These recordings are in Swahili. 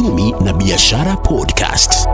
Uchumi na Biashara Podcast.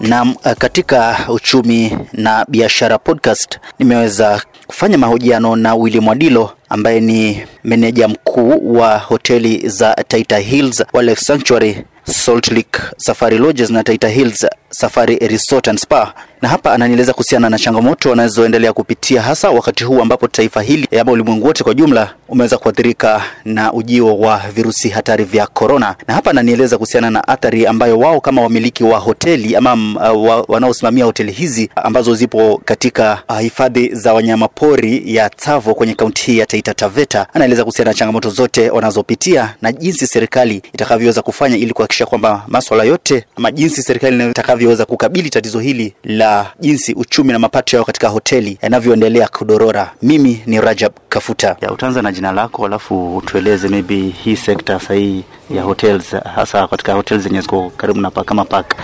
Na katika uchumi na biashara podcast nimeweza kufanya mahojiano na Willy Mwadilo ambaye ni meneja mkuu wa hoteli za Taita Hills Wildlife Sanctuary, Salt Lake Safari Lodges na Taita Hills Safari Resort and Spa, na hapa ananieleza kuhusiana na changamoto wanazoendelea kupitia hasa wakati huu ambapo taifa hili ama ulimwengu wote kwa jumla umeweza kuathirika na ujio wa virusi hatari vya korona, na hapa ananieleza kuhusiana na athari ambayo wao kama wamiliki wa hoteli ama uh, wa, wanaosimamia hoteli hizi ambazo zipo katika uh, hifadhi za wanyamapori ya Tsavo kwenye kaunti hii ya Taita Taveta. Anaeleza kuhusiana na changamoto zote wanazopitia na jinsi serikali itakavyoweza kufanya ili kuhakikisha kwamba maswala yote ama jinsi serikali itakavyoweza kukabili tatizo hili la jinsi uchumi na mapato yao katika hoteli yanavyoendelea kudorora. Mimi ni Rajab Kafuta. Ya, utaanza na jina lako alafu utueleze maybe hii sekta sahihi ya hotels hasa katika hotels zenye ziko karibu na park kama park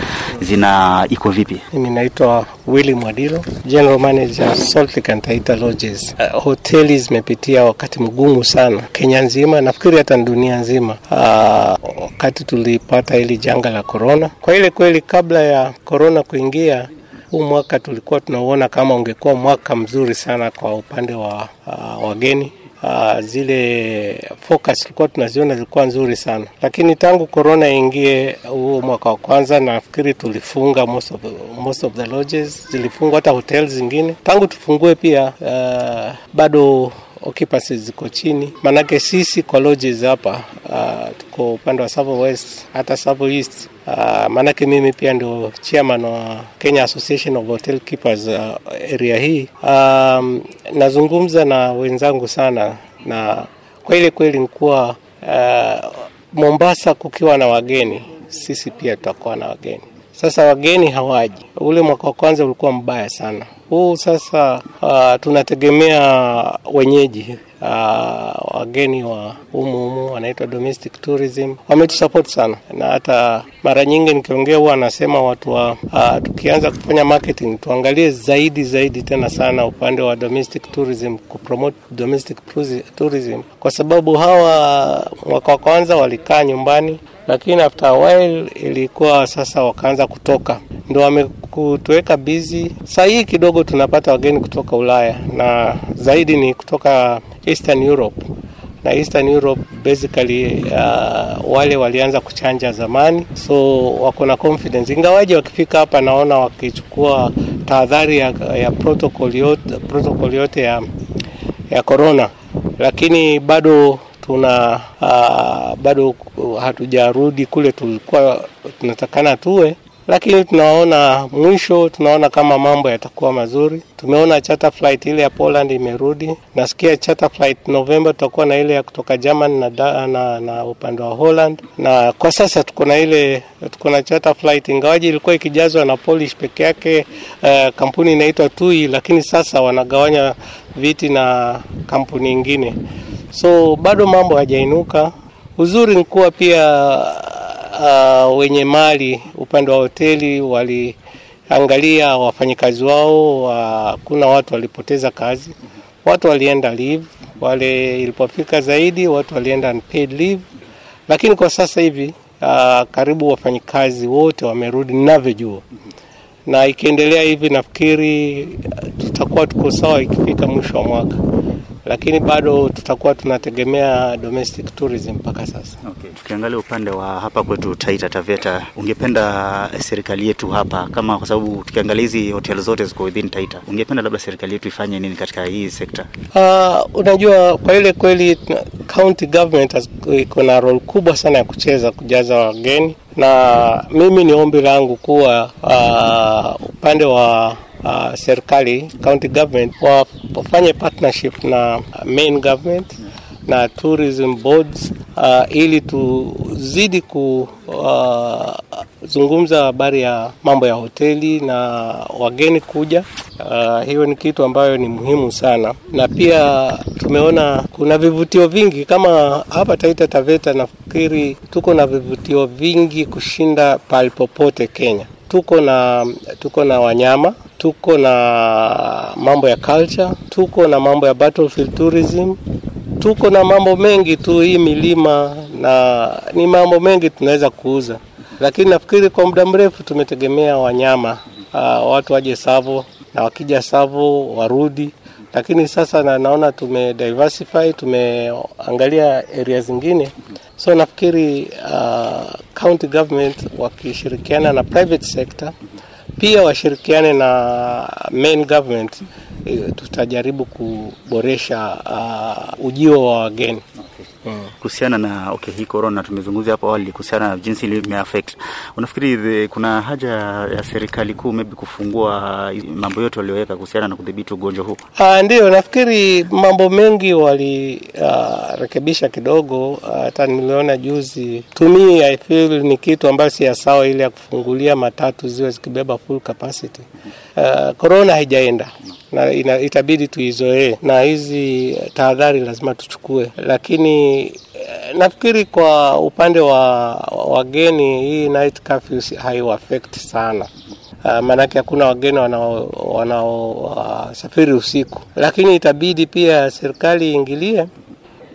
zina iko vipi? Mimi naitwa Willy Mwadilo, General Manager Salt Lake and Taita Lodges. Uh, hoteli zimepitia wakati mgumu sana Kenya nzima, nafikiri hata dunia nzima, uh, wakati tulipata hili janga la corona. Kwa ile kweli, kabla ya corona kuingia huu mwaka tulikuwa tunauona kama ungekuwa mwaka mzuri sana kwa upande wa uh, wageni. Uh, zile focus tulikuwa tunaziona zilikuwa nzuri sana, lakini tangu corona ingie huo mwaka wa kwanza, nafikiri tulifunga most of, most of the lodges. Zilifungwa, hata hotels zingine. Tangu tufungue pia uh, bado occupancy ziko chini, maanake sisi kwa lodges hapa uh, tuko upande wa Savo West hata Savo East uh, maanake mimi pia ndio chairman wa Kenya Association of Hotel Keepers uh, area hii um, nazungumza na wenzangu sana, na kweli kweli nikuwa uh, Mombasa kukiwa na wageni, sisi pia tutakuwa na wageni. Sasa wageni hawaji. Ule mwaka wa kwanza ulikuwa mbaya sana. Huu sasa uh, tunategemea wenyeji uh, wageni wa umuumu wanaitwa domestic tourism. Wametusupport sana, na hata mara nyingi nikiongea huwa anasema watu wa uh, tukianza kufanya marketing tuangalie zaidi zaidi tena sana upande wa domestic tourism, kupromote domestic tourism, kwa sababu hawa mwaka wa kwanza walikaa nyumbani lakini after a while ilikuwa sasa wakaanza kutoka, ndo wamekutuweka bizi. Saa hii kidogo tunapata wageni kutoka Ulaya na zaidi ni kutoka Eastern Europe. Na Eastern Europe basically uh, wale walianza kuchanja zamani, so wako na confidence, ingawaje wakifika hapa naona wakichukua tahadhari ya, ya protocol yote, protocol yote ya, ya corona, lakini bado tuna uh, bado hatujarudi kule tulikuwa tunatakana tuwe, lakini tunaona mwisho, tunaona kama mambo yatakuwa mazuri. Tumeona charter flight ile ya Poland imerudi, nasikia charter flight November tutakuwa na ile ya kutoka German na, na, na upande wa Holland, na kwa sasa tuko na ile tuko na charter flight, ingawaji ilikuwa ikijazwa na Polish peke yake. Uh, kampuni inaitwa TUI, lakini sasa wanagawanya viti na kampuni ingine so bado mambo hajainuka. Uzuri ni kuwa pia uh, wenye mali upande wa hoteli waliangalia wafanyikazi wao, hakuna kuna watu walipoteza kazi, watu walienda leave, wale ilipofika zaidi watu walienda unpaid leave, lakini kwa sasa hivi uh, karibu wafanyikazi wote wamerudi ninavyojua, na ikiendelea hivi nafikiri tutakuwa tuko sawa ikifika mwisho wa mwaka lakini bado tutakuwa tunategemea domestic tourism mpaka sasa. Okay. Tukiangalia upande wa hapa kwetu Taita Taveta, ungependa serikali yetu hapa kama, kwa sababu tukiangalia hizi hotel zote ziko within Taita, ungependa labda serikali yetu ifanye nini katika hii sekta? Uh, unajua kwa ile kweli county government iko na role kubwa sana ya kucheza kujaza wageni, na mimi ni ombi langu kuwa uh, upande wa uh, serikali county government wafanye partnership na main government na tourism boards uh, ili tuzidi kuzungumza uh, habari ya mambo ya hoteli na wageni kuja. Uh, hiyo ni kitu ambayo ni muhimu sana, na pia tumeona kuna vivutio vingi kama hapa Taita Taveta. Nafikiri tuko na vivutio vingi kushinda pale popote Kenya. Tuko na tuko na wanyama tuko na mambo ya culture, tuko na mambo ya battlefield tourism, tuko na mambo mengi tu, hii milima na ni mambo mengi tunaweza kuuza, lakini nafikiri kwa muda mrefu tumetegemea wanyama uh, watu waje Savo na wakija Savo warudi, lakini sasa na, naona tume diversify, tumeangalia area zingine, so nafikiri uh, county government wakishirikiana na private sector pia washirikiane na main government eh, tutajaribu kuboresha uh, ujio wa wageni. Kuhusiana na okay, hii corona tumezungumzia hapo awali kuhusiana na jinsi ilivyoaffect, unafikiri the, kuna haja ya serikali kuu maybe kufungua mambo yote walioweka kuhusiana na kudhibiti ugonjwa huu? Uh, ndio nafikiri mambo mengi walirekebisha uh, kidogo. Hata uh, niliona juzi tumi, I feel ni kitu ambayo si ya sawa, ile ya kufungulia matatu ziwe zikibeba full capacity. Uh, corona haijaenda na ina, itabidi tuizoee. Na hizi tahadhari lazima tuchukue, lakini eh, nafikiri kwa upande wa wageni hii night curfew haiwaffect sana. Uh, maanake hakuna wageni wanaosafiri uh, usiku, lakini itabidi pia serikali iingilie,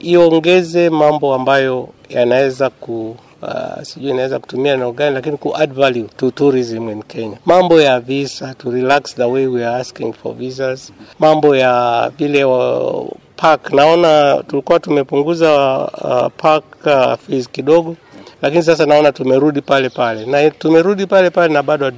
iongeze mambo ambayo yanaweza ku Uh, sijui inaweza kutumia neno gani, lakini ku add value to tourism in Kenya. Mambo ya visa to relax the way we are asking for visas, mambo ya vile uh, park. Naona tulikuwa tumepunguza uh, park uh, fees kidogo, lakini sasa naona tumerudi pale pale na tumerudi pale pale na bado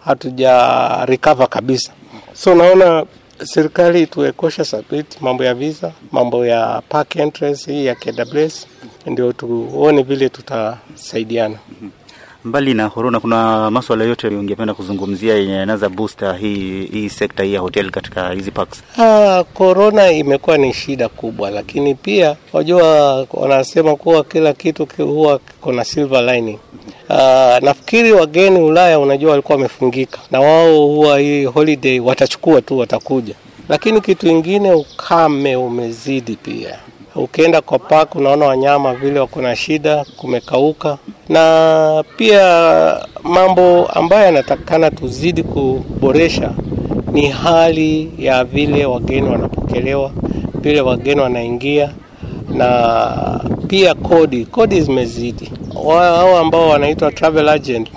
hatuja recover kabisa, so naona serikali tuwekosha sabiti mambo ya visa, mambo ya park entrance hii ya KWS, ndio tuone vile tutasaidiana. Mbali na korona, kuna maswala yote ungependa kuzungumzia yenye yanaweza booster hii hii sekta hii ya hotel katika hizi parks? Ah, korona imekuwa ni shida kubwa, lakini pia wajua, wanasema kuwa kila kitu huwa kuna silver lining. Uh, nafikiri wageni Ulaya, unajua, walikuwa wamefungika na wao, huwa hii holiday watachukua tu, watakuja. Lakini kitu ingine, ukame umezidi pia. Ukienda kwa park unaona wanyama vile wako na shida, kumekauka, na pia mambo ambayo yanatakikana tuzidi kuboresha ni hali ya vile wageni wanapokelewa, vile wageni wanaingia, na pia kodi. Kodi zimezidi, hao ambao wanaitwa travel agent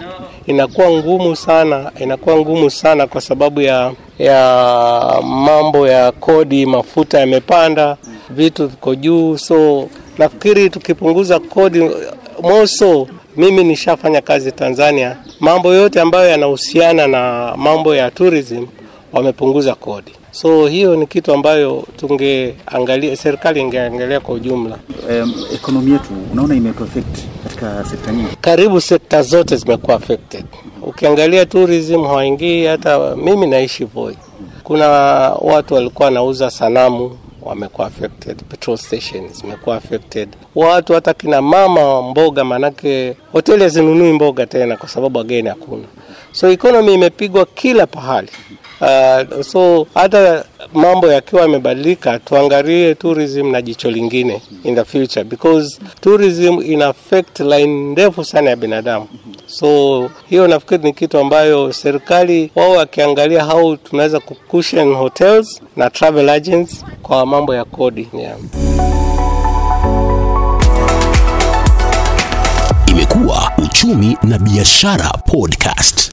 inakuwa ngumu sana, inakuwa ngumu sana kwa sababu ya ya mambo ya kodi, mafuta yamepanda, vitu viko juu, so nafikiri tukipunguza kodi moso, mimi nishafanya kazi Tanzania, mambo yote ambayo yanahusiana na mambo ya tourism wamepunguza kodi, so hiyo ni kitu ambayo tungeangalia, serikali ingeangalia kwa ujumla. Um, ekonomi yetu unaona imeaffect katika sekta nyingi, karibu sekta zote zimekuwa affected. Ukiangalia tourism hawaingii, hata mimi naishi Voi, kuna watu walikuwa wanauza sanamu wamekuwa affected, petrol stations zimekuwa affected, watu hata kina mama mboga, manake hoteli hazinunui mboga tena kwa sababu wageni hakuna, so economy imepigwa kila pahali. Uh, so hata mambo yakiwa yamebadilika, tuangalie tourism na jicho lingine in the future because tourism ina affect line ndefu sana ya binadamu. So hiyo nafikiri ni kitu ambayo serikali wao wakiangalia how tunaweza kucushion hotels na travel agents kwa mambo ya kodi yeah. Imekuwa Uchumi na Biashara Podcast.